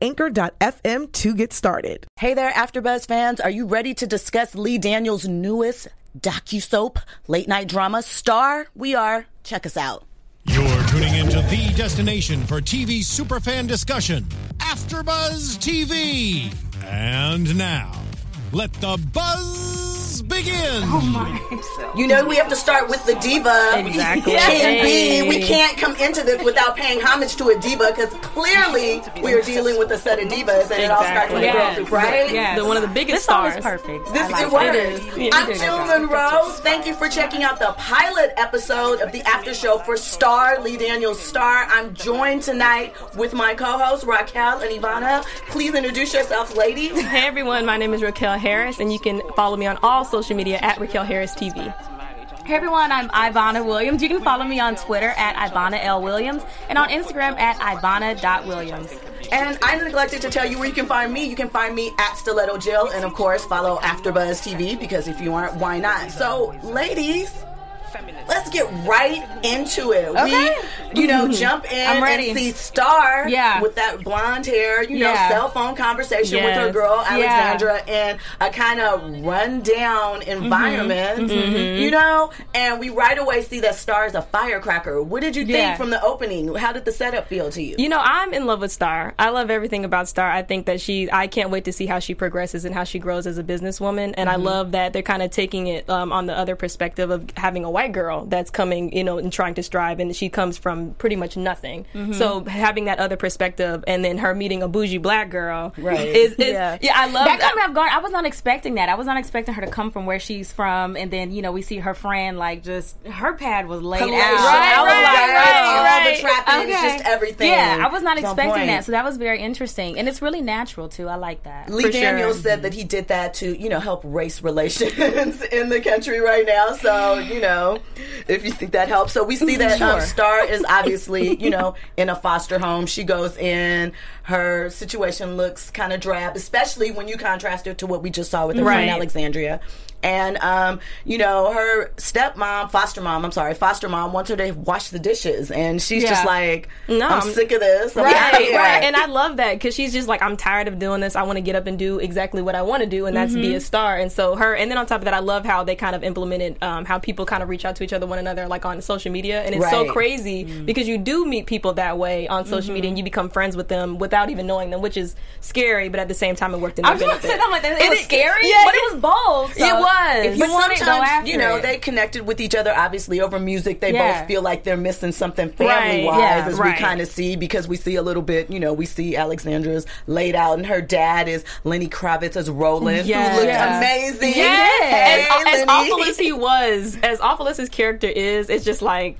anchor.fm to get started. Hey there, AfterBuzz fans. Are you ready to discuss Lee Daniels' newest docu-soap, late night drama, Star? We are. Check us out. You're tuning into the destination for TV superfan discussion, AfterBuzz TV. And now, let the buzz begin. Oh my. You know we have to start with the diva. Exactly. Can't be. We can't come into this without paying homage to a diva because clearly we are dealing with a set of divas, and it all starts with a girl group, right? Yes. The- one of the biggest stars this song stars. is perfect. This I like it. It is. Yeah, I'm did a Jill. Monroe. Thank you for checking out the pilot episode of the after show for Star Lee Daniels Star. I'm joined tonight with my co-hosts Raquel and Ivana. Please introduce yourselves, ladies. Hey everyone, my name is Raquel Harris, and you can follow me on all social media at Raquel Harris TV. Hey everyone, I'm Ivana Williams. You can follow me on Twitter at Ivana L. Williams and on Instagram at Ivana.Williams. And I neglected to tell you where you can find me. You can find me at Stiletto Jill, and of course follow AfterBuzz TV because if you aren't, why not? So, ladies. Let's get right into it. Okay. We, you know, jump in I'm ready. and see Star Yeah. with that blonde hair, you know, cell phone conversation with her Yes. girl Yeah. Alexandra in a kind of rundown environment, Mm-hmm. you know, and we right away see that Star is a firecracker. What did you think Yeah. from the opening? How did the setup feel to you? You know, I'm in love with Star. I love everything about Star. I think that she, I can't wait to see how she progresses and how she grows as a businesswoman. And I love that they're kind of taking it um, on the other perspective of having a white girl that's coming, you know, and trying to strive. And she comes from pretty much nothing. Mm-hmm. So having that other perspective and then her meeting a bougie black girl Right. is, is yeah. Yeah. I love that. Kind of gone. I was not expecting that. I was not expecting her to come from where she's from, and then you know we see her friend like just her pad was laid Collation. out. Right, I was right, like, right. the trappings, Okay. just everything. Yeah, I was not expecting point. that, so that was very interesting, and it's really natural too. I like that. Lee For sure. Daniels said that he did that to, you know, help race relations in the country right now. So, you know, if you think that helps. So we see that um, Star is obviously, you know, in a foster home. She goes in. Her situation looks kind of drab, especially when you contrast it to what we just saw with her friend Right. Alexandria. And, um, you know, her stepmom, foster mom, I'm sorry, foster mom wants her to wash the dishes. And she's just like, No, I'm, I'm- sick of this. I'm Right, right. And I love that because she's just like, I'm tired of doing this. I want to get up and do exactly what I want to do, and that's be a star. And so her, and then on top of that, I love how they kind of implemented um, how people kind of reach out to each other, one another, like on social media. And it's so Right. crazy because you do meet people that way on social media and you become friends with them without even knowing them, which is scary, but at the same time, it worked in I was benefit. say. I'm like, it, It was scary, yeah, but it- it was bold. So it was. If you But want it, sometimes, after you know, it. they connected with each other, obviously, over music. They Yeah. both feel like they're missing something family wise, Right, yeah, as right. we kind of see, because we see a little bit, you know, we see Alexandra's laid out, and her dad is Lenny Kravitz as Roland, Yes. who looked Yes. amazing. Yes. Hey, As, as awful as he was, as awful as his character is, it's just like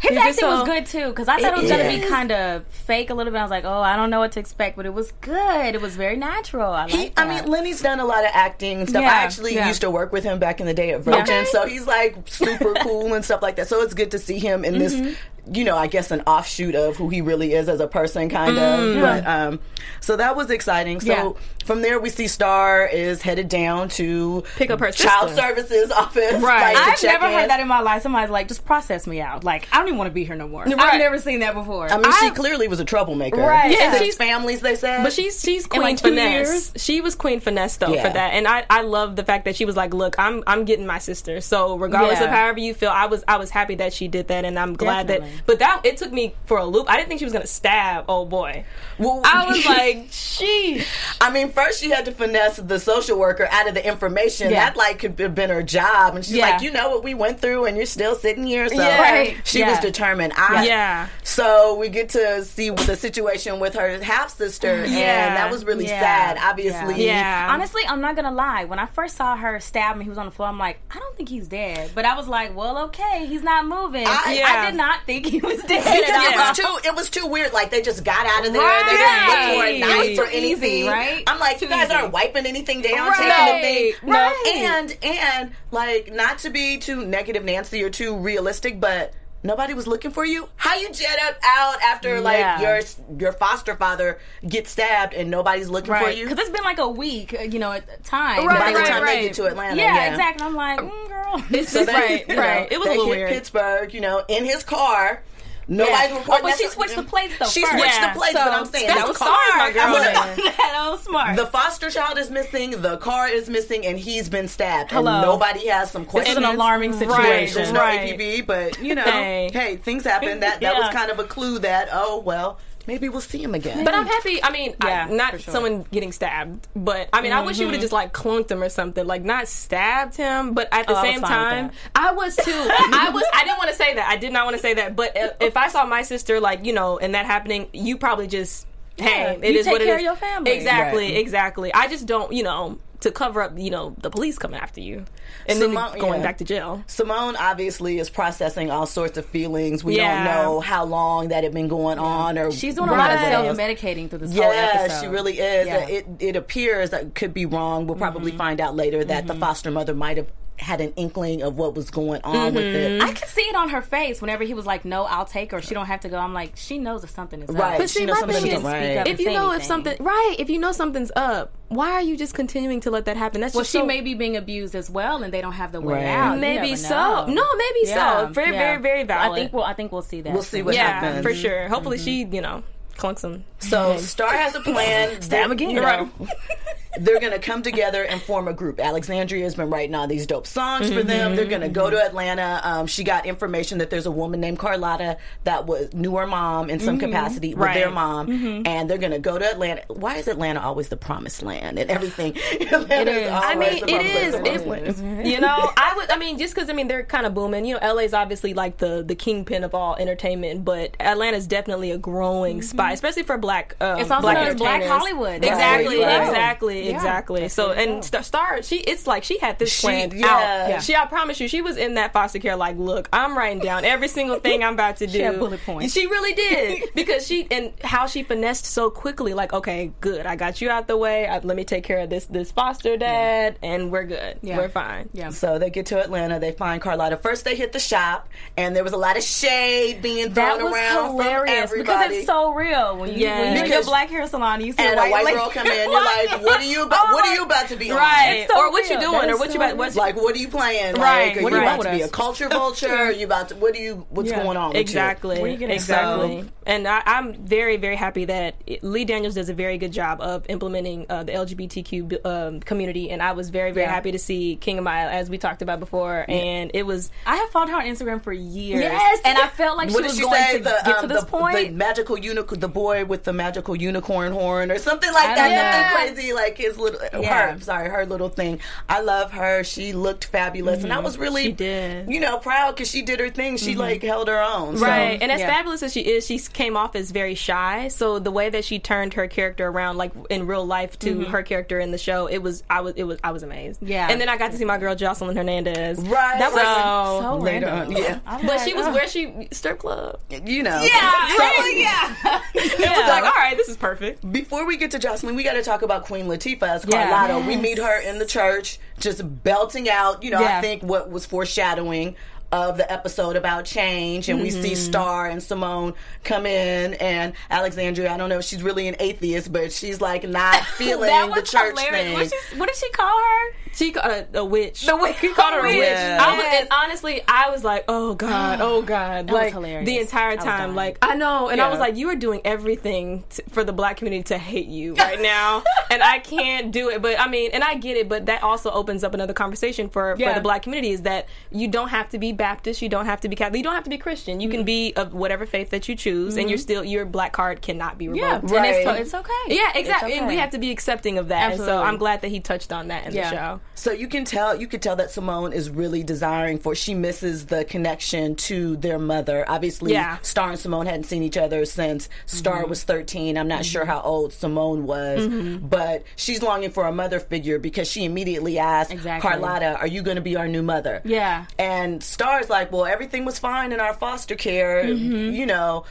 His acting was good too, because I thought it was going to be kind of fake a little bit. I was like, oh, I don't know what to expect, but it was good. It was very natural. I He, like I mean, Lenny's done a lot of acting and stuff. Yeah, I actually yeah. used to work with him back in the day at Virgin, Okay. so he's like super cool and stuff like that. So it's good to see him in Mm-hmm. this, you know, I guess an offshoot of who he really is as a person, kind Mm-hmm. of. But um, so that was exciting. So Yeah. From there, we see Star is headed down to Pick up her child sister. services office, Right. like, to I've check never in. heard that in my life. Somebody's like, just process me out. Like, I don't even want to be here no more. Right. I've never seen that before. I mean, she clearly was a troublemaker. Right. Yeah, Six she's- families, they said. But she's she's Queen like, Finesse. years? She was Queen Finesse though Yeah. for that, and I I love the fact that she was like, look, I'm I'm getting my sister. So regardless Yeah. of however you feel, I was I was happy that she did that, and I'm glad Definitely. that. But that it took me for a loop. I didn't think she was gonna stab Oh boy. Well, I was like, sheesh. I mean, first she had to finesse the social worker out of the information. Yeah. That like could have been her job, and she's Yeah. like, you know what we went through, and you're still sitting here. So Yeah. Right. she Yeah. was determined. I, Yeah. So we get to see the situation with her half sister, and Yeah. that was really Yeah. sad. Obviously, Yeah. Honestly, I'm not gonna lie. When I first saw her stab him, he was on the floor. I'm like, I don't think he's dead. But I was like, well, okay, he's not moving. I- Yeah. I did not think he was dead. Because at it was too, it was too weird. Like they just got out of there. They didn't look for it. Right. Nice It was anything. easy, right? I'm like, you guys easy. aren't wiping anything down, Right. taking the thing. Right. And and like not to be too negative Nancy or too realistic, but nobody was looking for you. How you jet up out after like Yeah. your your foster father gets stabbed and nobody's looking for you? because it's been like a week, uh, you know, at the time. Right, By the right, time they right. get to Atlanta, Yeah, yeah, exactly. I'm like, mm, girl. It's So they, right, you know, right. It was a they little hit weird. Pittsburgh, you know, in his car. Nobody's Yeah. reporting. Oh, but she switched the plates, though, She first. switched Yeah. the plates, So, but I'm saying that that was was smart, smart. girl. I would Yeah. have done that. That was smart. The foster child is missing, the car is missing, and he's been stabbed. Hello. And nobody has some this questions. is an alarming Right. situation. There's no Right. APB, but you know, Hey. hey, things happen. That that was kind of a clue that oh well, maybe we'll see him again. But I'm happy. I mean, Yeah, I, not sure. someone getting stabbed, but I mean, I wish you would have mm-hmm. just like clunked him or something, like not stabbed him. But at the Oh, same fine with time, I was too. I was. I didn't want to say that. I did not want to say that. But if, if I saw my sister, like you know, and that happening, you probably just hey, Yeah, it you is take what it care is. of your family. Exactly, Right. exactly. I just don't, you know, to cover up, you know, the police coming after you, and So then going yeah. back to jail. Simone obviously is processing all sorts of feelings. We Yeah. don't know how long that had been going on, or She's doing a lot of self medicating through this whole Yeah, episode. she really is. Yeah. It it appears that could be wrong. We'll probably mm-hmm. find out later that the mm-hmm. foster mother might have had an inkling of what was going on with it. Mm-hmm. I could see it on her face whenever he was like, "No, I'll take her. She don't have to go." I'm like, she knows that something is up. Right. But she see, knows my something thing isn't right. if you say know if something right, if you know something's up, why are you just continuing to let that happen? That's Well, just she so- may be being abused as well, and they don't have the way Right. out. Maybe so. No, maybe so. Very, very, very valid. I think we'll. I think we'll see that. We'll see what yeah, happens. for sure. Hopefully, mm-hmm. she you know clunks him. So mm-hmm. Star has a plan. Stab again. You know, Right. they're going to come together and form a group. Alexandria has been writing all these dope songs for them. Mm-hmm, they're going to mm-hmm. go to Atlanta. Um, she got information that there's a woman named Carlotta that was knew her mom in some mm-hmm, capacity with Right. their mom, and they're going to go to Atlanta. Why is Atlanta always the promised land and everything? Atlanta is. I mean, always the it is. It, you know, I would. I mean, just because I mean they're kind of booming. You know, LA's obviously like the the kingpin of all entertainment, but Atlanta's definitely a growing spot, especially for black. Um, It's also black Black. Hollywood. Exactly, Right, right. Exactly, Yeah, exactly. that's So and go. Star, Star, she it's like she had this She- planned yeah. out. Yeah. She, I promise you, she was in that foster care. Like, look, I'm writing down every single thing I'm about to do. had bullet points. She really did because she and how she finessed so quickly. Like, okay, good, I got you out the way. I, let me take care of this this foster dad, and we're good. Yeah. We're fine. Yeah. So they get to Atlanta. They find Carlotta. First, they hit the shop, and there was a lot of shade being thrown That thrown was around hilarious from because it's so real. When you, Yeah. when you're in Because- your black hair salon, you see and a white, a white lady- girl come in, you're like, "What are you about? Oh what are you about to be? Right. It's so or what you real. doing? That Or is what you so about? What's Like, what are you playing? Right, Like, what are you right. about to be a culture vulture? Are you about to? What do you? What's Yeah. going on? With Exactly. You? Where you getting exactly. And I, I'm very, very happy that it, Lee Daniels does a very good job of implementing uh, the LGBTQ um, community, and I was very, very Yeah. happy to see King of Mile as we talked about before, and it was I have followed her on Instagram for years. Yes. and I felt like What she was she going say? to the, get um, to this the, point. the magical unicorn, the boy with the magical unicorn horn, or something like that. Something crazy, like his little, Yeah. her, sorry, her little thing. I love her. She looked fabulous, and I was really, Mm-hmm. She did. Mm-hmm. you know, proud because she did her thing. She like held her own. So- Right, and as yeah. fabulous as she is, she came off as very shy. So the way that she turned her character around, like in real life, to her character in the show, it was I was it was I was amazed. Yeah. and then I got to see my girl Joseline Hernandez. Right. that was So- so. so later random. on, yeah. I'm but like, she was ugh. where she strip club. you know. Yeah, So- yeah. it was like, all right, this is perfect. Before we get to Joseline, we got to talk about Queen Latifah as Yeah. Carlotta. We meet her in the church, just belting out, you know, I think what was foreshadowing of the episode about change. And we see Mm-hmm. Star and Simone come in, and Alexandria, I don't know if she's really an atheist, but she's like not feeling the church hilarious. thing. What, she, what did she call her? She called a witch. The witch. He called her a Witch. witch. Yeah. I was, and honestly, I was like, oh god, oh god, was like hilarious. the entire time. dying. Like I know, and I was like, you are doing everything t- for the black community to hate you right now, and I can't do it. But I mean, and I get it, but that also opens up another conversation for Yeah. for the black community is that you don't have to be Baptist, you don't have to be Catholic, you don't have to be Christian. You Mm-hmm. can be of whatever faith that you choose, and you're still your black card cannot be Yeah, revoked. and it's, it's okay. Yeah, exactly. And we have to be accepting of that. And so I'm glad that he touched on that in Yeah. the show. So you can tell you could tell that Simone is really desiring for she misses the connection to their mother. Obviously, Yeah. Star and Simone hadn't seen each other since Star mm-hmm. was 13. I'm not sure mm-hmm. how old Simone was, mm-hmm. but she's longing for a mother figure because she immediately asked Exactly. Carlotta, "Are you going to be our new mother?" Yeah. And Star's like, "Well, everything was fine in our foster care, you know."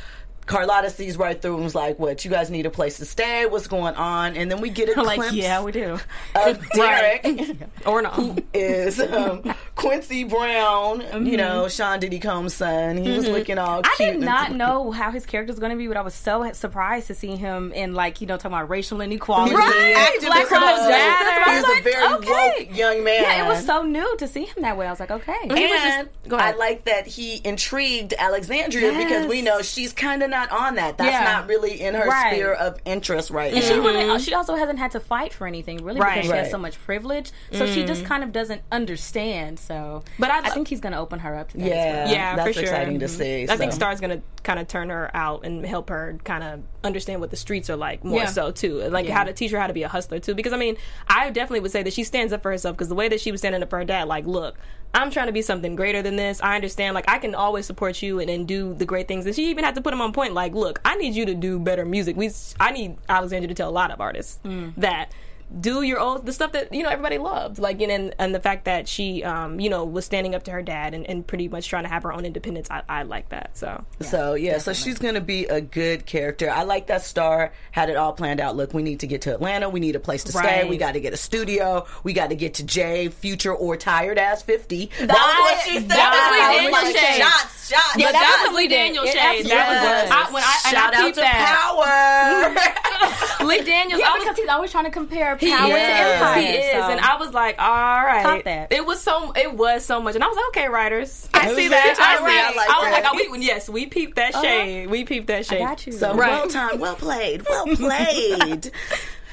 Carlotta sees right through and was like, "What? You guys need a place to stay? What's going on?" And then we get a like, glimpse yeah, we do. of Derek. or not. is um, Quincy Brown, you know, Sean Diddy Combs' son. He was looking all I did not know how his character was going to be, but I was so surprised to see him in like you know talking about racial inequality. Was and Black Lives. Matter. I He was was a very okay. woke young man. Yeah, it was so new to see him that way. I was like, okay. And go I like that he intrigued Alexandria because we know she's kind of not on that. That's Yeah. not really in her Right. sphere of interest right And now. she really, mm-hmm. she also hasn't had to fight for anything really Right. because she Right. has so much privilege. So she just mm. kind of doesn't understand. So, But I- I think he's going to open her up to that. yeah, as well. Yeah, that's for sure. exciting to mm-hmm. see. I think. Star's gonna kind of turn her out and help her kind of understand what the streets are like more Yeah. so too, like Yeah. how to teach her how to be a hustler too. Because I mean, I definitely would say that she stands up for herself because the way that she was standing up for her dad, like, look, I'm trying to be something greater than this. I understand, like, I can always support you and, and do the great things. And she even had to put him on point, like, look, I need you to do better music. We, I need Alexandra to tell a lot of artists mm. that do your own the stuff that you know everybody loved like and and, and the fact that she um you know was standing up to her dad and, and pretty much trying to have her own independence I, I like that so So yeah, so she's gonna be a good character. I like that Star had it all planned out. Look, we need to get to Atlanta. We need a place to stay. We got to get a studio. We got to get to Jay, future or tired ass fifty. That, That- was what she said. that was I Lee was Daniel like, shade. Shots, shots. yeah, But that, that was Lee Daniel it shade that was yes. I, when I, Shout I out to that Power. Lee Daniels Yeah, I was because he's always trying to compare power He to is. empire. He is, so- and I was like, all right. Caught that. It was so. It was so much, and I was like, okay, writers. I It see that. I, juicy. I see. like I was that. like, oh, we, yes, we peeped that uh-huh. shade. We peeped that I shade. got you. So Right. well timed, well played, well played.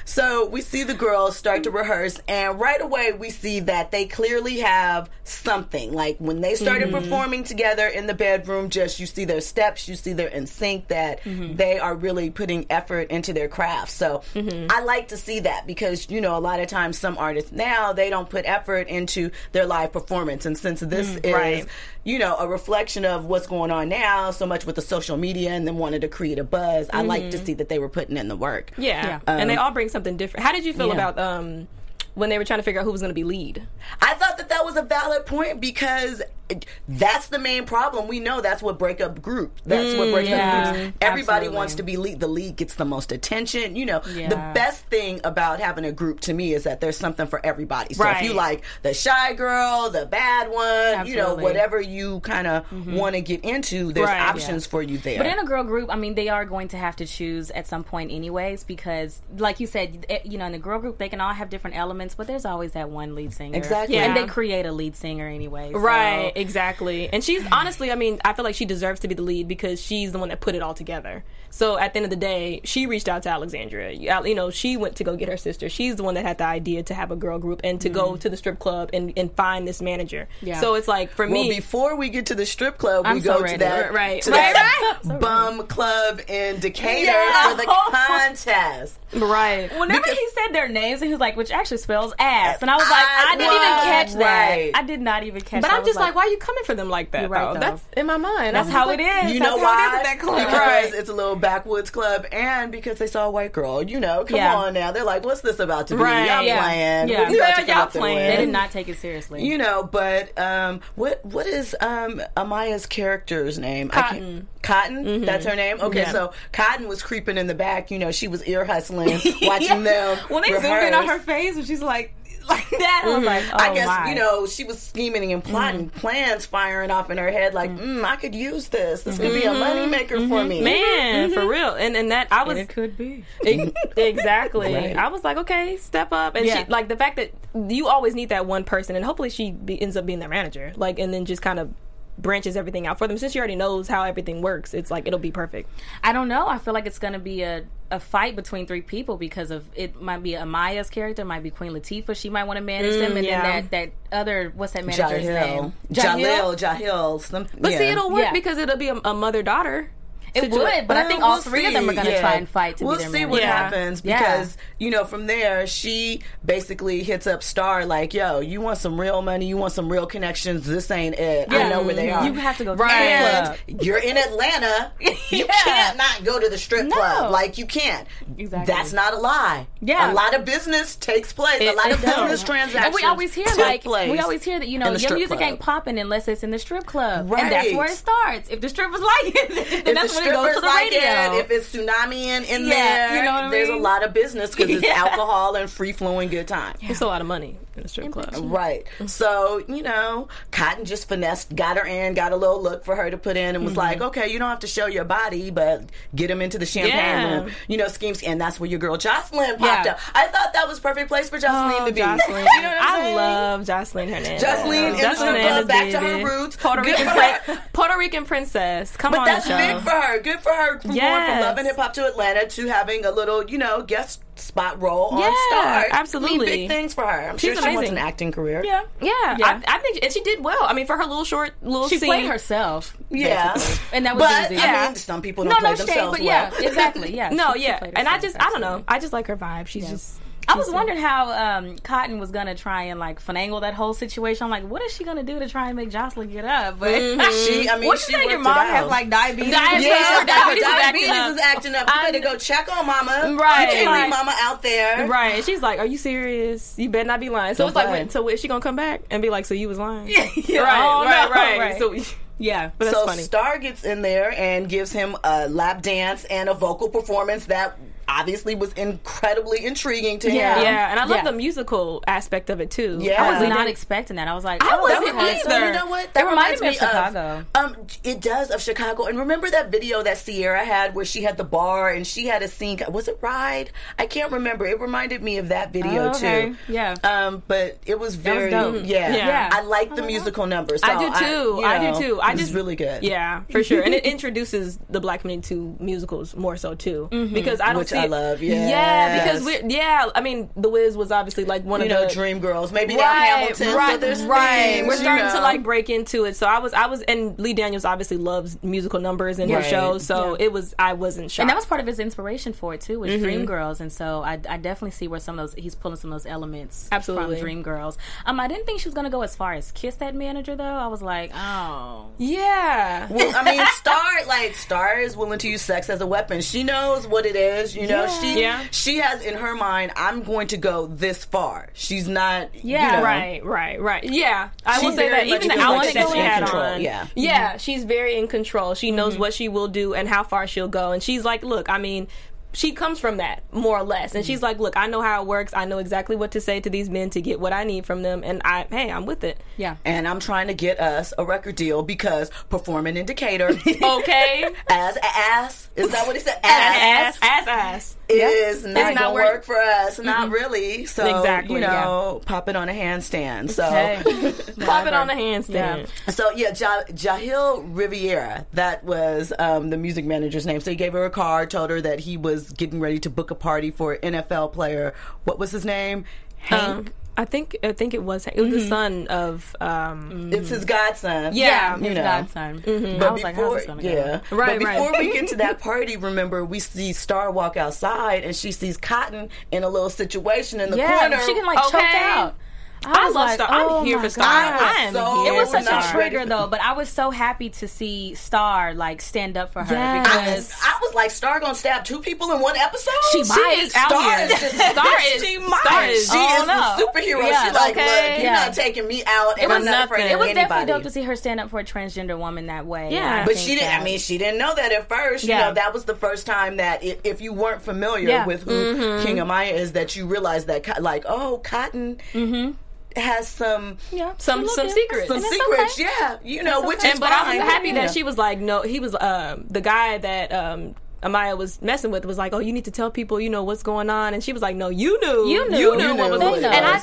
So we see the girls start to rehearse, and right away we see that they clearly have something. Like when they started Mm-hmm. performing together in the bedroom, just you see their steps, you see they're in sync, that Mm-hmm. they are really putting effort into their craft. So Mm-hmm. I like to see that because you know a lot of times some artists now they don't put effort into their live performance, and since this is Mm, right. You know, a reflection of what's going on now, so much with the social media and then wanted to create a buzz. I like to see that they were putting in the work. Yeah, Yeah. and they all bring something different. How did you feel yeah. about um when they were trying to figure out who was going to be lead? I thought that that was a valid point because it- that's the main problem. We know that's what break up group. That's what breaks yeah, up groups. Everybody absolutely. wants to be lead. The lead gets the most attention. You know, the best thing about having a group to me is that there's something for everybody. So if you like the shy girl, the bad one, you know, whatever you kind of want to get into, there's Right. options for you there. But in a girl group, I mean, they are going to have to choose at some point, anyways, because, like you said, eh, you know, in a girl group, they can all have different elements, but there's always that one lead singer. Exactly. And they create a lead singer anyway. so- Right, exactly. And she's honestly, I mean, I feel like she deserves to be the lead because she's the one that put it all together. So at the end of the day, she reached out to Alexandria. You know, she went to go get her sister. She's the one that had the idea to have a girl group and to go mm-hmm. to the strip club and, and find this manager. Yeah. So it's like for me Well, me, before we get to the strip club, we I'm go so to ready. that Right, to right, that right. bum club in Decatur Yeah. for the contest. right. Whenever he said their names, and he was like, which actually spells ass. And I was like, I I, didn't even catch that. right. I did not even catch But that. I'm just like, why are you coming for them like that? You're right, though? though. That's in my mind. That's I'm how like, it is. You That's know how why? it is at that club. Because Right. it's a little backwoods club, and because they saw a white girl. You know, come Yeah. on now. They're like, "What's this about to be? Right, Y'all yeah. playing? Yeah. What yeah y'all up playing. with?" They did not take it seriously. You know, but um, what what is um Amiyah's character's name? I can't- Cotton. Cotton. That's her name. Okay, Yeah. so Cotton was creeping in the back. You know, she was ear hustling, watching them. when they zoomed in on her face, and she's like, like that, I was mm-hmm. like, oh I guess my. you know she was scheming and plotting, mm. plans firing off in her head. Like, mm. mm, I could use this. This could be a mm-hmm. money maker for mm-hmm. me. Man, for real, and and that I was it could be. E- exactly. Right. I was like, okay, step up, and Yeah. she like the fact that you always need that one person, and hopefully she be, ends up being their manager, like, and then just kind of branches everything out for them. Since she already knows how everything works, it's like it'll be perfect. I don't know. I feel like it's going to be a, a fight between three people because of it might be Amiyah's character, might be Queen Latifah. She might want to manage them, mm, and yeah. then that, that other what's that manager's Jahil, name? Jalil, Jahil. Some, But yeah. see, it'll work Yeah. because it'll be a, a mother daughter. It would, but I think all we'll three of them are going to Yeah. try and fight to we'll see manager. what Yeah. happens Yeah. because you know from there she basically hits up Star like, "Yo, you want some real money? You want some real connections? This ain't it. I know where they are. You have to go to Right. the and strip club. you're in Atlanta. You Yeah. can't not go to the strip No. club. Like you can't. Exactly. That's not a lie. Yeah. a lot of business takes place. a lot it of does. business transactions. And we always hear like place we always hear that you know your music club. ain't popping unless it's in the strip club, Right. and that's where it starts. If the strippers like it, then that's the when she goes to strippers the like radio. it. If it's tsunami in, in Yeah, there, you know what I there's a lot of business because it's Yeah. alcohol and free flowing good time. It's a lot of money in a strip club. Right. Mm-hmm. So, you know, Cotton just finessed, got her in, got a little look for her to put in, and was mm-hmm. like, okay, you don't have to show your body, but get him into the champagne Yeah. room. You know, schemes. And that's where your girl Joseline popped Yeah. up. I thought that was perfect place for Joseline Oh, to be. Joseline. you know what I'm I saying? love Joseline Hernandez. Joseline in the Joseline strip club, Hernandez, back to her roots. Puerto Rican, for prin- Puerto Rican princess. Come But on But that's the show. big for her. Good for her from going from Love and Hip Hop to Atlanta to having a little, you know, guest spot role on Yeah, Star. I mean, absolutely. big things for her. I'm She's sure she wants an acting career. yeah. Yeah, Yeah. I, I think, and she did well. I mean, for her little short little She scene, played herself. Yeah. basically. And that was But easy. I mean, some people don't no, play no shade, themselves but yeah, exactly. Yeah. No, she- she yeah, played and I just, I don't know. I just like her vibe. She's just. I was wondering how um, Cotton was gonna try and like finagle that whole situation. I'm like, what is she gonna do to try and make Joseline get up? But She, I mean, what she you say? Your mom out. has like diabetes. Diabetes. Yeah, Her diabetes, diabetes is acting up. is acting up. You I better go check on Mama. Right. You can't Like- leave Mama out there. Right, she's like, "Are you serious? You better not be lying." So Don't it's like, when, wait, so is she gonna come back and be like, "So you was lying?" yeah, yeah. right, Oh, right, no, right, right. So, yeah, but that's so funny. Star gets in there and gives him a lap dance and a vocal performance that obviously was incredibly intriguing to Yeah. him. yeah, and I love Yeah. the musical aspect of it too. Yeah. I was We not didn't- expecting that. I was like, I oh, wasn't okay. So either. you know what? That reminded reminds me of Chicago. um, it does of Chicago. And remember that video that Ciara had where she had the bar and she had a scene. Was it Ride? I can't remember. It reminded me of that video Oh, okay. too. Yeah. Um, but it was very dope. yeah. Yeah. I like the musical numbers. I do too. I, do too. I just really good. Yeah, for sure. And it introduces the black community to musicals more so too, because I don't Which see I it- love, Yeah, yes. because we yeah. I mean, The Wiz was obviously like one You of know, the Dream Girls. Maybe now Hamilton. right, so there's right. things, We're you starting to like break into it. So I was, I was, and Lee Daniels obviously loves musical numbers in Right. his show. So it was, I wasn't shocked. And that was part of his inspiration for it too, was Mm-hmm. Dreamgirls, and so I, I definitely see where some of those he's pulling some of those elements Absolutely. from Dreamgirls. Um, I didn't think she was gonna go as far as kiss that manager though. I was like, oh, yeah. Well, I mean, Star like Star is willing to use sex as a weapon. She knows what it is. You know, Yeah. she Yeah. she has in her mind, I'm going to go this far. She's not. Yeah, you know, Right, right, right. Yeah, I will say that even the feels outfit that she had control, on, yeah. yeah, she's very in control. She knows mm-hmm. what she will do and how far she'll go, and she's like, look, I mean. She comes from that more or less, and she's like, "Look, I know how it works. I know exactly what to say to these men to get what I need from them, and I, hey, I'm with it." yeah. And I'm trying to get us a record deal because performing in Decatur Okay, as ass is that what he said? ass, ass, ass. is not not gonna work- work for us. Not really. So Exactly, you know, pop it on a handstand. So. Pop it on the handstand. So yeah, ja- Jahil Rivera, that was um, the music manager's name. So he gave her a card, told her that he was getting ready to book a party for an NFL player. What was his name? Hank. Um, I think I think it was it was the son of um, it's his godson. Yeah, you his know. godson. Mm-hmm. But I was like, how's this gonna go? yeah, Right, But before right. we get to that party, remember we see Star walk outside, and she sees Cotton in a little situation in the Yeah, corner. she can like choke out. I was love like, Star. I'm oh here for Star. I am So- here It was such a Star. ready trigger though, but I was so happy to see Star like stand up for her Yes. because I was like, Star gonna stab two people in one episode? She might. is out Star here. is just- Star is. she Star might. is. She is no. the superhero. Yeah, She's like, okay. look, you're Yeah. not taking me out, and was I'm not nothing. of it was anybody. definitely dope to see her stand up for a transgender woman that way. Yeah. And I But she didn't. I mean, she didn't know that at first. You know, that was the first time that if, if you weren't familiar Yeah. with who Mm-hmm. King Amiyah is, that you realized that, like, oh, Cotton has some yeah, Some- some secrets. some secrets. okay. Yeah, you know, It's which okay. is And but I was fine. happy Yeah. that she was like, no, he was um, the guy that um, Amaya was messing with was like, oh, you need to tell people, you know, what's going on, and she was like, no, you knew, You knew. you knew You what was going on, and I.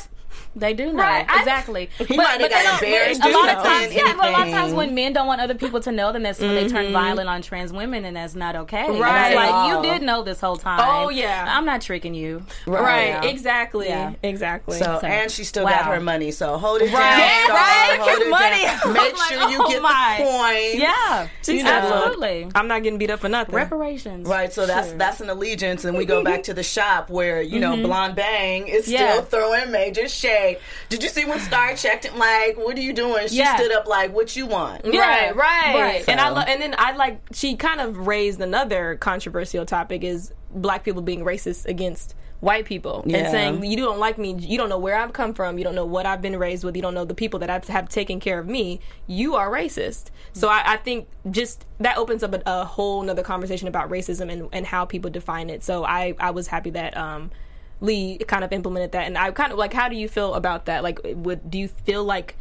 They do know Right, I- exactly. He might have they got don't- embarrassed A lot of times, yeah, but a lot of times when men don't want other people to know, then that's when they turn violent on trans women, and that's not okay. And Right. it's like Oh. you did know this whole time. Oh, yeah. I'm not tricking you. Right, Yeah. exactly, Yeah. exactly. So, So, and she still wow. got her money. So hold it Right. down, Yeah, Star. right. Hold it money. down. Make like, sure you oh get my. the coins. Yeah, she you said, know. look, absolutely. I'm not getting beat up for nothing. Reparations. Right, so that's that's an allegiance, and we go back to the shop where you know Mm-hmm. Blonde Bang is still throwing major shade. Did you see when Star checked him like, "What are you doing?" She Yeah. stood up like, "What you want?" Yeah. Right, right, Right. And I lo- and then I like she kind of raised another controversial topic is black people being racist against white people Yeah. and saying you don't like me you don't know where i've come from you don't know what i've been raised with you don't know the people that i've have taken care of me you are racist so i, I think just that opens up a, a whole nother conversation about racism and, and how people define it so i i was happy that um lee kind of implemented that and i kind of like how do you feel about that like would do you feel like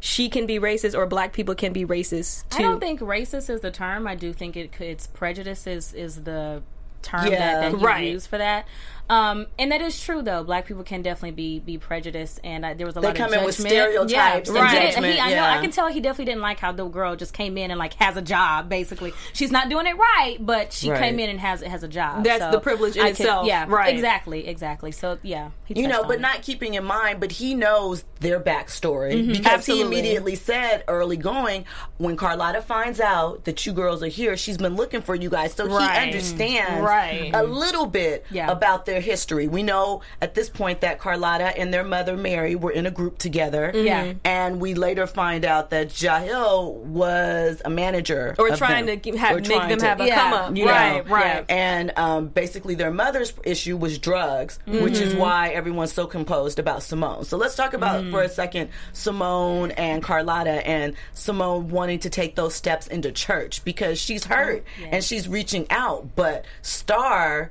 she can be racist or black people can be racist too I don't think racist is the term. I do think it it's prejudice is, is the term Yeah. that, that you Right. use for that. Um, and that is true though. Black people can definitely be be prejudiced, and uh, there was a They lot come of in judgment. with stereotypes and He did. judgment, He- I know. I can tell he definitely didn't like how the girl just came in and like has a job. Basically, she's not doing it right, but she Right. came in and has has a job. That's So the privilege in I could- itself. Yeah, Right. Exactly. Exactly. So yeah, he you know, but it. not keeping in mind, but he knows their backstory because he immediately said early going when Carlotta finds out that you girls are here, she's been looking for you guys, so Right. he understands Right. a little bit Yeah. about their history. We know at this point that Carlotta and their mother Mary were in a group together, Yeah. and we later find out that Jahil was a manager or trying them. to have, Or make trying them to- have a Yeah. come up you know, right right and um, basically their mother's issue was drugs, which Mm-hmm. is why everyone's so composed about Simone. So let's talk about Mm. for a second Simone and Carlotta and Simone wanting to take those steps into church because she's hurt and she's reaching out, but Star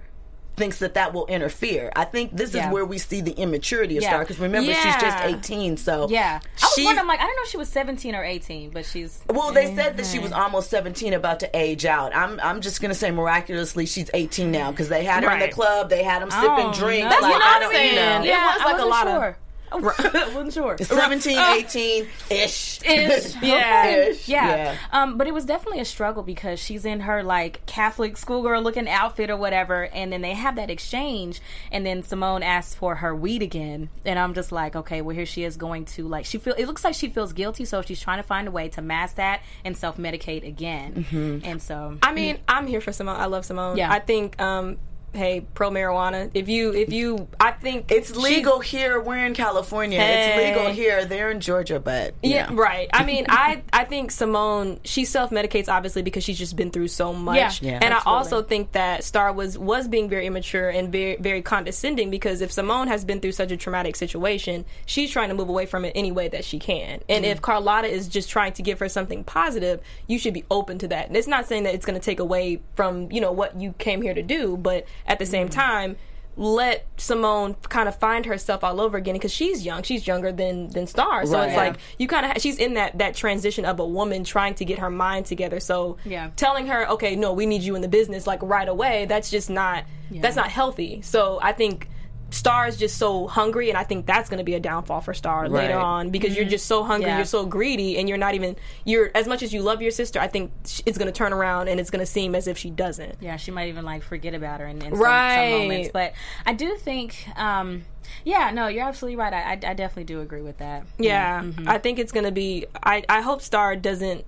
thinks that that will interfere. I think this Yeah. is where we see the immaturity of Yeah. Star because remember she's just 18, so Yeah, I was she- wondering. Like, I don't know if she was 17 or 18, but she's. well, they said that she was mm-hmm. almost 17, about to age out. I'm I'm just gonna say miraculously she's 18 now because they had her in the club, they had them sipping Oh, drinks. no. That's like, what I'm saying. know. Yeah, it was like a lot of- sure. I wasn't sure. 17, 18 ish. Ish. Yeah. Ish. Yeah. Yeah. Um, but it was definitely a struggle because she's in her like Catholic schoolgirl looking outfit or whatever, and then they have that exchange, and then Simone asks for her weed again, and I'm just like, okay, well here she is going to like she feel it looks like she feels guilty, so she's trying to find a way to mask that and self medicate again, and so I mean, I'm here for Simone. I love Simone. Yeah. I think, um, hey, pro marijuana. If you, if you, I think It's she's- legal here. We're in California. Hey. It's legal here. They're in Georgia, but Yeah, yeah. right. I mean, I I think Simone she self medicates obviously because she's just been through so much. Yeah, Yeah. and I also think that Star was was being very immature and very very condescending because if Simone has been through such a traumatic situation, she's trying to move away from it any way that she can. And Mm. if Carlotta is just trying to give her something positive, you should be open to that. And it's not saying that it's going to take away from you know what you came here to do, but at the Mm. same time. Let Simone kind of find herself all over again because she's young. She's younger than than Star, so Right. it's like you kind of ha- she's in that that transition of a woman trying to get her mind together so Yeah. telling her okay no we need you in the business like right away that's just not that's not healthy so i think star is just so hungry and i think that's going to be a downfall for star later on because you're just so hungry Yeah. you're so greedy and you're not even you're as much as you love your sister i think sh- it's going to turn around and it's going to seem as if she doesn't Yeah, she might even like forget about her in, in some, Right. some moments. But I do think, um, yeah, no, you're absolutely right. I, I, I definitely do agree with that. Yeah, Mm-hmm. I think it's gonna be. I I hope Star doesn't.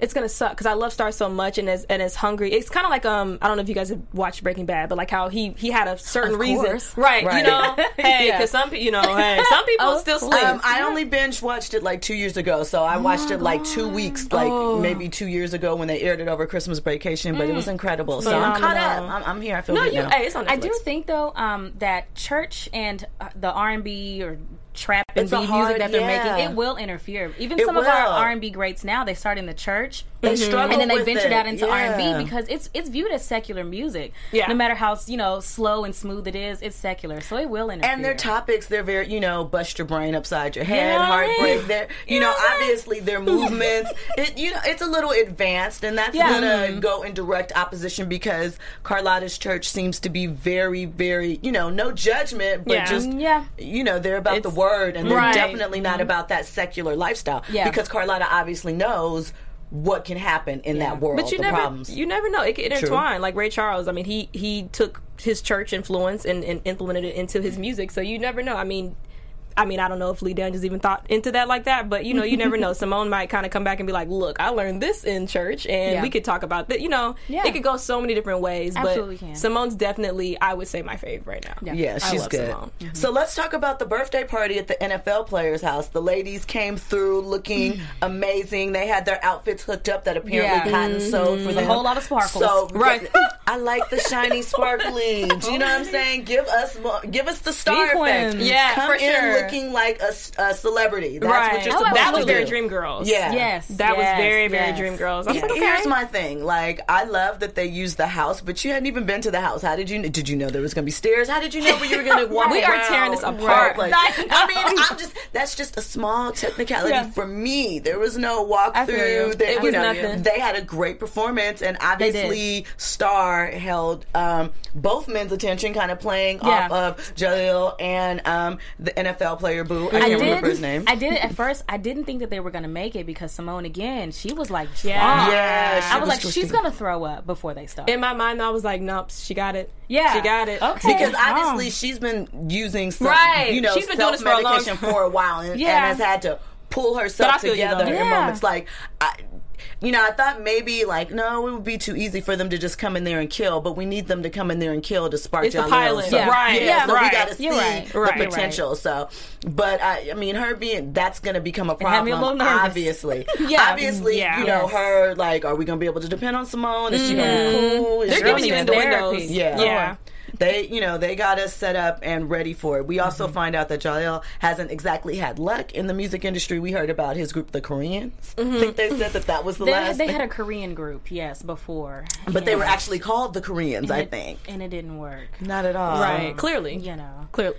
It's gonna suck because I love Star so much and as and as hungry. It's kind of like um I don't know if you guys have watched Breaking Bad, but like how he he had a certain Of reason, right? Right. You know, hey, Yeah. because some people, you know, hey, some people Of still sleep. Um, I only binge watched it like two years ago, so I watched it like two weeks, like Oh. maybe two years ago when they aired it over Christmas vacation. But it was incredible. So I'm caught up. I'm, I'm here. I feel no, good you. now. Hey, it's on I do think though um, that church and uh, the R and B or trap and It's B a music that they're yeah. making, it will interfere. Even It some of our. R and B greats now, they start in the church. They mm-hmm. struggle and then they ventured it. out into R and B because it's it's viewed as secular music. Yeah. No matter how you know slow and smooth it is, it's secular, so it will interfere. and their topics, they're very, you know, bust your brain upside your head, know heartbreak. They're, you, You know, know what I'm saying? obviously their movements, it, you know, it's a little advanced, and that's Yeah. gonna mm-hmm. go in direct opposition because Carlotta's church seems to be very, very, you know, no judgment, but Yeah. just, Yeah. you know, they're about the word, and they're Right. definitely not mm-hmm. about that secular lifestyle. Yeah. because Carlotta obviously knows what can happen in that world. But you the never, problems. you never know. It could intertwine. Like Ray Charles, I mean, he he took his church influence and, and implemented it into his music. So you never know. I mean, I mean, I don't know if Lee Daniels even thought into that like that, but you know, you never know. Simone might kind of come back and be like, "Look, I learned this in church, and Yeah. we could talk about that." You know, Yeah. it could go so many different ways. Absolutely but can. Simone's definitely, I would say, my fave right now. Yeah, I she's love good. Simone. Mm-hmm. So let's talk about the birthday party at the NFL players' house. The ladies came through looking amazing. They had their outfits hooked up that apparently Yeah. cotton sewed for mm-hmm. a whole lot of sparkles. So Right. I like the shiny sparkly. Do you know what I'm saying? Give us give us the star Sequins. effect. Yeah, come for in sure. Looking like a celebrity. That's right. what you're Oh, supposed that to was very. Dream Girls. Yeah. Yes, That was very, very yes. Dream Girls. I was like, okay. Here's my thing. Like, I love that they used the house, but you hadn't even been to the house. How did you? Did you know there was going to be stairs? How did you know where you were going to walk? We are tearing this apart. Like, I. I mean, I'm just. That's just a small technicality Yeah. for me. There was no feel you. walkthrough. There- It you was know, nothing. They had a great performance, and obviously, Star held um, both men's attention, kind of playing Yeah. off of Jalil and um, the NFL player Boo. I I can't did. remember his name. I did it at first. I didn't think that they were going to make it because Simone again. She was like, Yeah. Yeah, she I was, like, twisting. she's going to throw up before they start. In my mind, I was like, nope, she got it. Yeah. She got it. Okay. Because Oh. she's been using some, Right. you know, She's been doing this for a long time. for a while and, Yeah. and has had to pull herself feel you, together though. in Yeah. moments like I you know, I thought maybe like no, it would be too easy for them to just come in there and kill, but we need them to come in there and kill to spark It's the pilot. So, Yeah. Right. Yeah, Yeah, so we got to see You're right. the Right. Potential. So, but I, I mean, her being that's going to become a had me a problem. little nervous. Obviously, Yeah. obviously, Yeah. you know, Yes. her like, are we going to be able to depend on Simone? Is she going to be mm-hmm. cool? Is They're she giving you be innuendos. therapy. yeah. Yeah. They, you know, they got us set up and ready for it. We also Mm-hmm. find out that Jaleel hasn't exactly had luck in the music industry. We heard about his group, the Koreans. Mm-hmm. I think they said that that was the they, last. they thing. had a Korean group, yes, before. but they were actually called the Koreans, I it- think. And it didn't work. Not at all. Right. Clearly. You know. Clearly.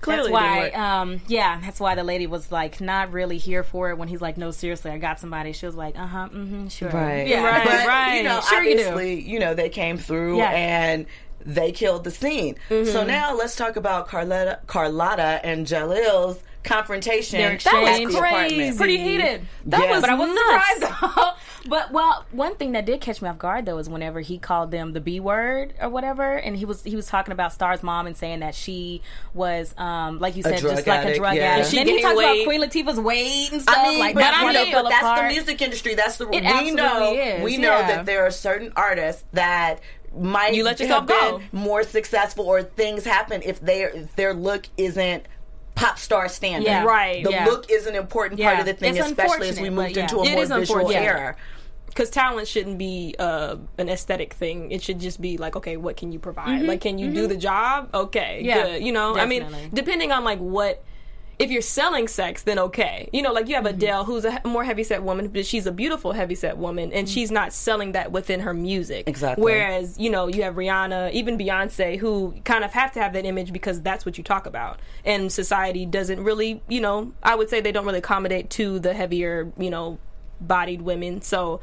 Clearly That's why, um, yeah, that's why the lady was like not really here for it when he's like, no, seriously, I got somebody. She was like, uh huh, mm-hmm, sure. Right. Yeah. Right. But, you know, Sure you do. obviously, you know, they came through Yeah. and they killed the scene. Mm-hmm. So now let's talk about Carlotta, Carlotta and Jalil's confrontation Their at exchange the apartment. Pretty heated. That That was was, but I wasn't nuts. surprised but well, one thing that did catch me off guard though is whenever he called them the B word or whatever, and he was he was talking about Star's mom and saying that she was um like you said drug just like a drug yeah. addict. And then he gained talks weight. about Queen Latifah's weight and stuff. I mean, like but, that's I mean, fell but that's apart. the music industry. That's the we know. is, we know yeah. that there are certain artists that might You let yourself have been go. more successful or things happen if their their look isn't pop star standard. Yeah. Right. The Yeah. look is an important part Yeah. of the thing, It's especially as we moved but into a It more is visual unfortunate. era. because talent shouldn't be uh, an aesthetic thing. It should just be like, okay, what can you provide? Like, can you do the job? Okay, Mm-hmm. Yeah, good. You know, I mean, depending on like what. If you're selling sex, then okay. You know, like you have Mm-hmm. Adele, who's a more heavyset woman, but she's a beautiful heavyset woman, and Mm-hmm. she's not selling that within her music. Exactly. Whereas, you know, you have Rihanna, even Beyonce, who kind of have to have that image because that's what you talk about, and society doesn't really, you know, I would say they don't really accommodate to the heavier, you know, bodied women. So,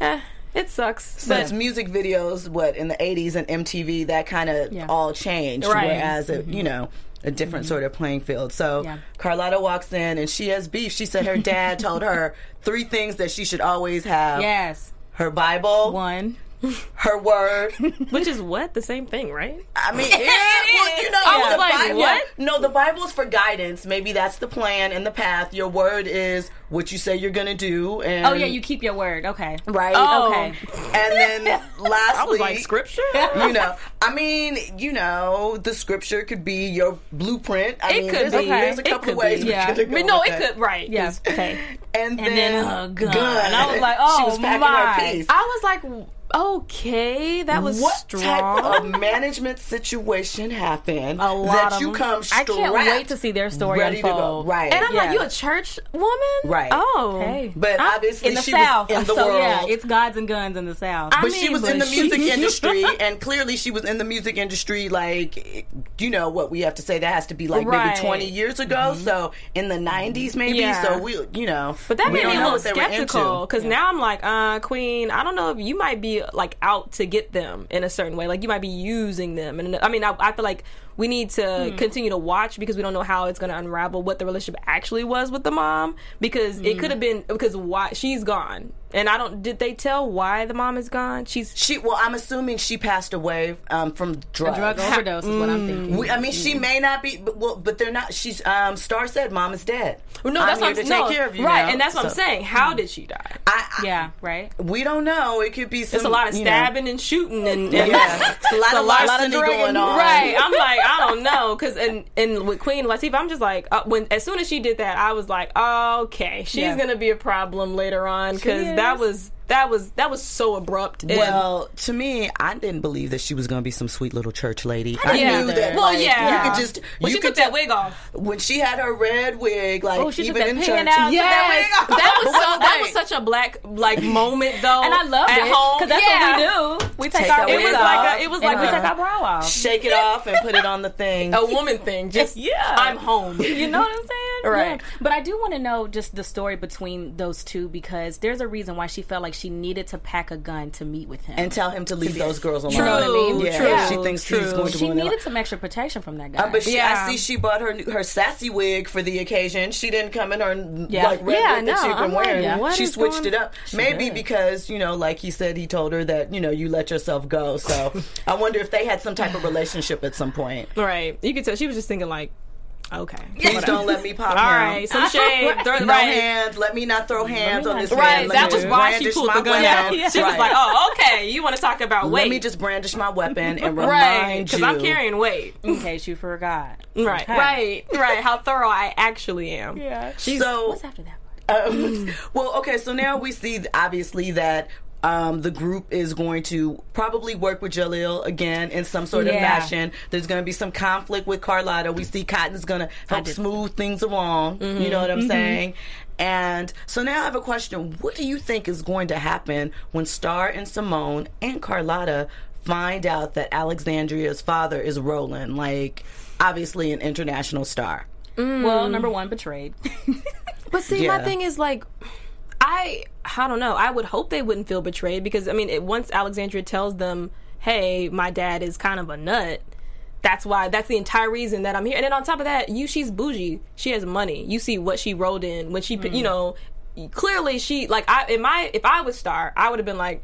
eh, it sucks. Since but music videos, what in the '80s and MTV, that kind of Yeah. all changed. Right. Whereas, it, you know, a different mm-hmm. sort of playing field. So Yeah. Carlotta walks in and she has beef. She said her dad told her three things that she should always have: yes, her Bible, one. her word. which is what the same thing, right? I mean, yeah, well, you know, I was the like, Bible, what? No, the Bible's for guidance. Maybe that's the plan and the path. Your word is what you say you're going to do. And Oh yeah, you keep your word. Okay. right. Oh. Okay. And then lastly, I was like, scripture? you know, I mean, you know, the scripture could be your blueprint. I It mean, could there's, a, be. there's a couple of ways be. we Yeah. could go But no, with it that. could, right. Yeah. 'cause, Okay. And then, And then, uh, gun. gun. And I was like, she oh, was packing my. her piece. I was like, okay, that was what strong. type of management situation happened A lot that of you them. come I can't wait to see their story ready unfold. to go. Right. and I'm Yeah. like, you a church woman? Right. Oh. Hey. but I'm obviously in the she South. was in the so world. yeah, it's gods and guns in the South. I but she mean, was in the music industry, and clearly she was in the music industry. Like, you know what we have to say? That has to be like Right. maybe twenty years ago. So in the nineties, maybe. Yeah. So we, you know, But that made me a little what they were into. skeptical because now I'm like, uh, Queen, I don't know if you might be like out to get them in a certain way. Like you might be using them, and I mean, I, I feel like we need to continue to watch because we don't know how it's going to unravel what the relationship actually was with the mom because it could have been because why she's gone and I don't did they tell why the mom is gone? She's She well, I'm assuming she passed away um, from drugs. Drug overdose is what I'm thinking. We, I mean, she may not be, but, well, but they're not. She's um, Star said, "Mom is dead." no, I'm that's here what I'm take no, care of you, right? now. And that's what I'm saying. How did she die? I, I, yeah, right. we don't know. It could be some. It's a lot of you know, stabbing and shooting and, and Yeah, it's a lot of larceny going on. Right. I'm like, I don't know, because and and with Queen Latifah, I'm just like, uh, when as soon as she did that, I was like, okay, she's Yeah. gonna be a problem later on because that was that was that was so abrupt. And- Well, to me, I didn't believe that she was going to be some sweet little church lady. I Yeah. knew that. Well, like, yeah. you could just when you she could took that wig off. when she had her red wig, like Oh, she took even that in church. out, took that Yes, wig off. that was so. That was such a black like moment though, And I love at it home because that's Yeah. what we do. We take, Take our our It wig was wigs like a, it was and like we uh, take our brow off. Shake it off and put it on the thing. a woman thing. Just Yeah. I'm home. You know what I'm saying? Right. Yeah. But I do want to know just the story between those two because there's a reason why she felt like she needed to pack a gun to meet with him. and tell him to leave those girls alone. You know what I mean? Yeah, True, she thinks true. he's going to she needed some extra protection from that guy. Uh, but she, Yeah. I see she bought her her sassy wig for the occasion. She didn't come in her Yeah. like red Yeah, wig that she'd been I'm like, wearing. what she switched going- it up. Maybe did. because you know, like he said, he told her that you know you let yourself go. So I wonder if they had some type of relationship at some point. Right. You could tell she was just thinking like, okay. Please don't let me pop All him. right, some shade. Throw- No right. hands. Let me not throw hands on this do man. Right, Let that was why she pulled the gun weapon. out. She was like, "Oh, okay, you want to talk about weight? Let me just brandish my weapon and remind right, you. because I'm carrying weight. in case you forgot. Right, Okay. right, right. How thorough I actually am. Yeah. so What's after that? Um, well, okay, so now we see obviously that um, the group is going to probably work with Jahil again in some sort of fashion. There's going to be some conflict with Carlotta. We see Cotton's going to help smooth things along. You mm-hmm. know what I'm mm-hmm. saying? And so now I have a question. What do you think is going to happen when Star and Simone and Carlotta find out that Alexandria's father is Roland, like obviously an international star? Mm. Well, number one, betrayed. But see, my thing is like, I I don't know. I would hope they wouldn't feel betrayed because I mean, it, once Alexandria tells them, "Hey, my dad is kind of a nut," that's why. That's the entire reason that I'm here. And then on top of that, you she's bougie. She has money. You see what she rolled in when she, Mm. you know, clearly she like I in my if I was Star, I would have been like,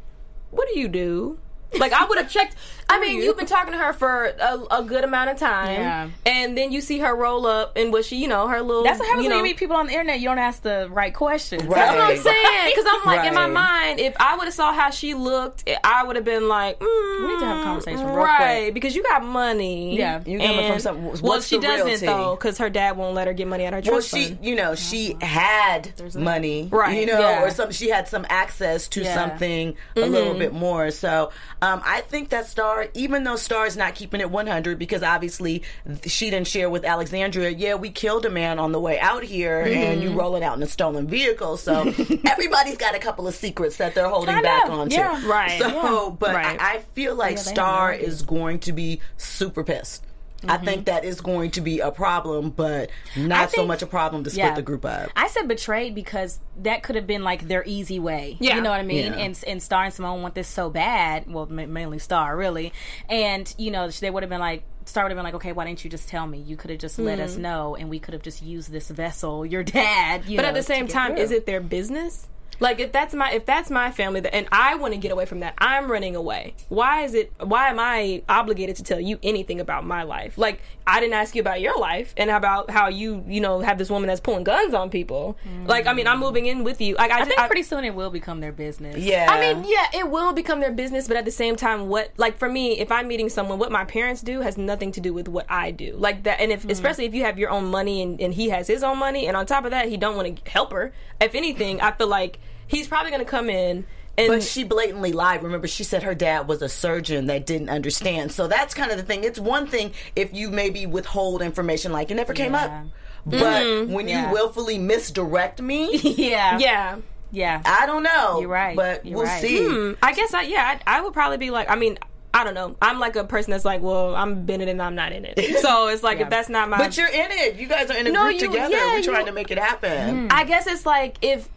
"What do you do?" Like I would have checked. I mean, you? you've been talking to her for a, a good amount of time, Yeah. and then you see her roll up and what she, you know, her little. That's what happens you when you meet people on the internet. You don't ask the right questions. Right. that's what I'm saying. Because I'm like, in my mind, if I would have saw how she looked, I would have been like, mm, We need to have a conversation real right? quick. Because you got money. Yeah. You coming from And- some- well, she doesn't realty? though, because her dad won't let her get money out of her Well, trust she, fund. you know, she had money, Right, You know, yeah. or some she had some access to Yeah. something a little bit more. So, um, I think that Star, even though Star is not keeping it 100, because obviously she didn't share with Alexandria. Yeah, we killed a man on the way out here, and you rolling out in a stolen vehicle. So everybody's got a couple of secrets that they're holding Kinda, back on. yeah. Right, So, yeah. but Right. I, I feel like no Star is going to be super pissed. I Mm-hmm. think that is going to be a problem, but not so much a problem to split the group up. I said betrayed because that could have been like their easy way. Yeah. You know what I mean? Yeah. And, and Star and Simone want this so bad. Well, ma- mainly Star, really. And, you know, they would have been like, Star would have been like, okay, why didn't you just tell me? You could have just let us know and we could have just used this vessel, your dad. You But know, at the same time, through. is it their business? Like if that's my if that's my family that, and I want to get away from that, I'm running away. Why is it? Why am I obligated to tell you anything about my life? Like I didn't ask you about your life and about how you you know have this woman that's pulling guns on people. Mm. Like I mean, I'm moving in with you. Like I, I just, think pretty soon it will become their business. Yeah. I mean, yeah, it will become their business, but at the same time, what like for me, if I'm meeting someone, what my parents do has nothing to do with what I do. Like that, and if hmm. especially if you have your own money and, and he has his own money, and on top of that, he don't want to help her. If anything, I feel like he's probably going to come in. And But she blatantly lied. Remember, she said her dad was a surgeon that didn't understand. So that's kind of the thing. It's one thing if you maybe withhold information like it never came up. Yeah. But when Yeah. you willfully misdirect me, yeah. yeah, Yeah. I don't know. You're right. But You're we'll right. see. Hmm, I guess I yeah, I, I would probably be like, I mean. I don't know. I'm like a person that's like, well, I'm in it and I'm not in it. So it's like Yeah. if that's not my. But you're in it. You guys are in a No, group you- together. yeah, We're you- trying to make it happen. I guess it's like if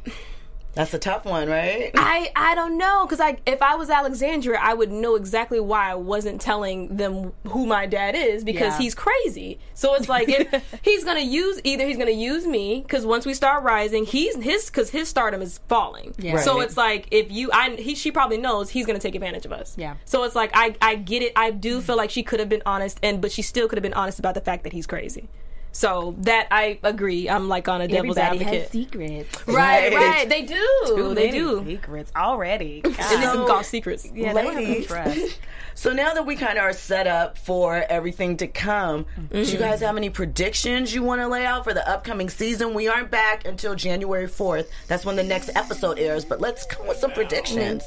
That's a tough one, right? I I don't know because I if I was Alexandria, I would know exactly why I wasn't telling them who my dad is because Yeah. he's crazy. So it's like if he's gonna use either he's gonna use me because once we start rising, he's his because his stardom is falling. Yeah. So it's like if you I he she probably knows he's gonna take advantage of us. Yeah. So it's like I I get it. I do feel like she could have been honest and but she still could have been honest about the fact that he's crazy. So that I agree. I'm like on a devil's Everybody advocate. has secrets. Right, Right. right. They do. Too they many do. secrets already. And God. it's golf secrets. yeah, they don't Ladies. So now that we kind of are set up for everything to come, do you mm-hmm. guys have any predictions you want to lay out for the upcoming season? We aren't back until January 4th. That's when the next episode airs, but let's come with some predictions.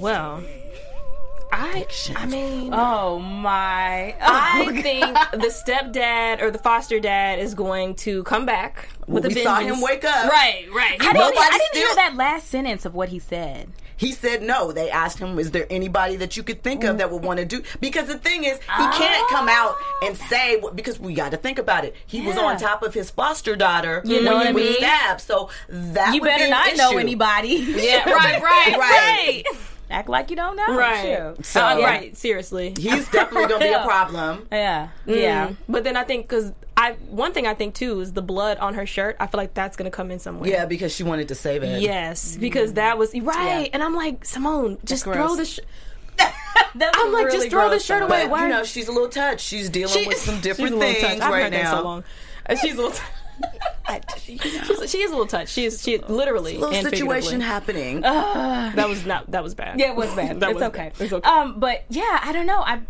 Well, I I mean Oh my! I oh, think the stepdad or the foster dad is going to come back with Well, a we saw him wake up. Right, right. I didn't, Nobody I didn't hear that last sentence of what he said. He said no. They asked him, "Is there anybody that you could think of that would want to do?" Because the thing is, he can't oh. come out and say because we got to think about it. He was on top of his foster daughter You know when what he I was mean? stabbed. So that You would be better an not know anybody. Yeah, right, right, Right. right. Act like you don't know. Right. Shoot. So- Uh, right, seriously. He's definitely going to be a problem. Yeah. Mm. Yeah. But then I think because I one thing I think too is the blood on her shirt. I feel like that's gonna come in somewhere. Yeah, because she wanted to save it. Yes, because that was right, Yeah. and I'm like Simone, just throw the. Sh- That's I'm like, really just throw the shirt away. But Why- you know, she's a little touched. She's dealing She- with some different things right now. so long. Uh, She's a little. she's, she is a little touched. She is. She literally Little situation figuratively. happening. That was not. That was bad. Yeah, it was bad. That it's was okay. bad. It's okay. Um, but yeah, I don't know. I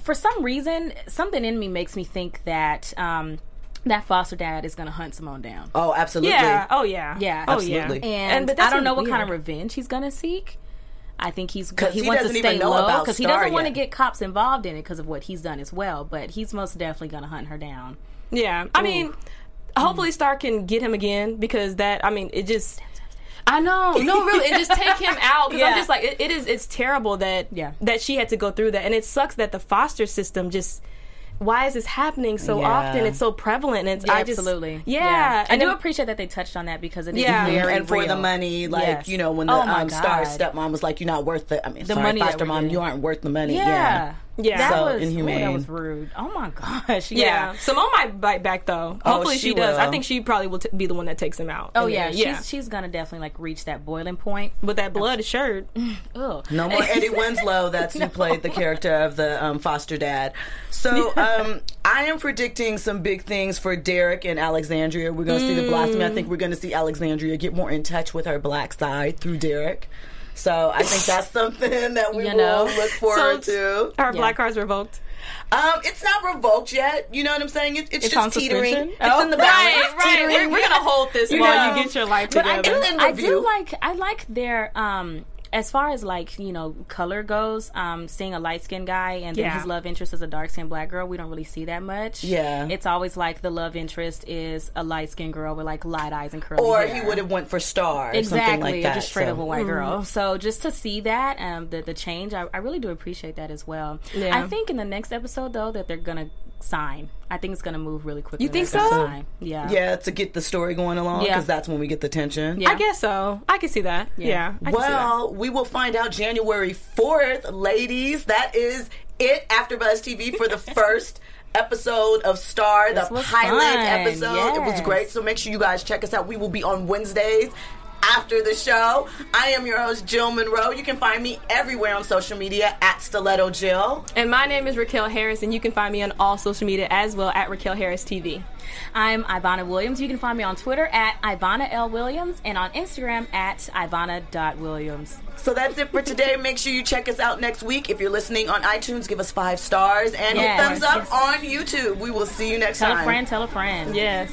for some reason something in me makes me think that um that foster dad is gonna hunt Simone down. oh, absolutely. Yeah. Oh yeah. Yeah. Oh Absolutely. yeah. and, but I don't know really what kind of revenge he's gonna seek. I think he's he, he wants to stay even low because he doesn't want to get cops involved in it because of what he's done as well. But he's most definitely gonna hunt her down. Yeah. I mean, hopefully Star can get him again because that. I mean, it just. I know, no, really, and just take him out because I'm just like it, it is. It's terrible that Yeah. that she had to go through that, and it sucks that the foster system just. Why is this happening so Yeah. often? It's so prevalent. And it's, I just, Absolutely. yeah. I And do then- appreciate that they touched on that because it is Yeah. very and for the money, like Yes. you know, when the Oh my um, star stepmom was like, "You're not worth the." I mean, The sorry, money that foster mom, getting. you aren't worth the money. Yeah. Yeah. That So was, ooh, inhumane. that was rude. Oh my gosh. Yeah. Yeah. Simone might bite back though. Hopefully Oh, she she, does. I think she probably will t- be the one that takes him out. Oh And yeah. then- She's she's gonna definitely like reach that boiling point. With that blood shirt. Ugh. No more Eddie Winslow. That's who played the character of the um, foster dad. So um, I am predicting some big things for Derek and Alexandria. We're going to see the blossoming. I think we're going to see Alexandria get more in touch with her black side through Derek. So I think that's something that we You will know. look forward So, to. Her black card's revoked. Um, it's not revoked yet. You know what I'm saying? It, it's, It's just teetering. suspension? It's Oh, in the balance. right, right. Teetering. We're, we're gonna hold this You while know. you get your life But I together. do, I review. do like I like their um as far as like you know color goes um seeing a light skinned guy and then Yeah. his love interest is a dark skinned black girl we don't really see that much Yeah. it's always like the love interest is a light skinned girl with like light eyes and curly Or hair. he would have went for star. Or exactly Something like that. just straight so. up a white Mm-hmm. girl so just to see that um the, the change I, I really do appreciate that as well Yeah. i think in the next episode though that they're gonna sign i think it's gonna move really quickly You think so? sign. yeah Yeah, to get the story going along, Yeah. because that's when we get the tension. Yeah. I guess so. I can see that. Yeah. I can see that. Well, we will find out January 4th, ladies. That is it AfterBuzz TV for the first episode of Star, the This was pilot fun. episode. It was great. So make sure you guys check us out. We will be on Wednesdays after the show. I am your host, Jill Monroe. You can find me everywhere on social media at Stiletto Jill. And my name is Raquel Harris, and you can find me on all social media as well at Raquel Harris TV. I'm Ivana Williams. You can find me on Twitter at Ivana L. Williams and on Instagram at Ivana.Williams. So that's it for today. Make sure you check us out next week. If you're listening on iTunes, give us five stars and Yes. a thumbs up on YouTube. We will see you next Tell time. Tell a friend, tell a friend. Yes.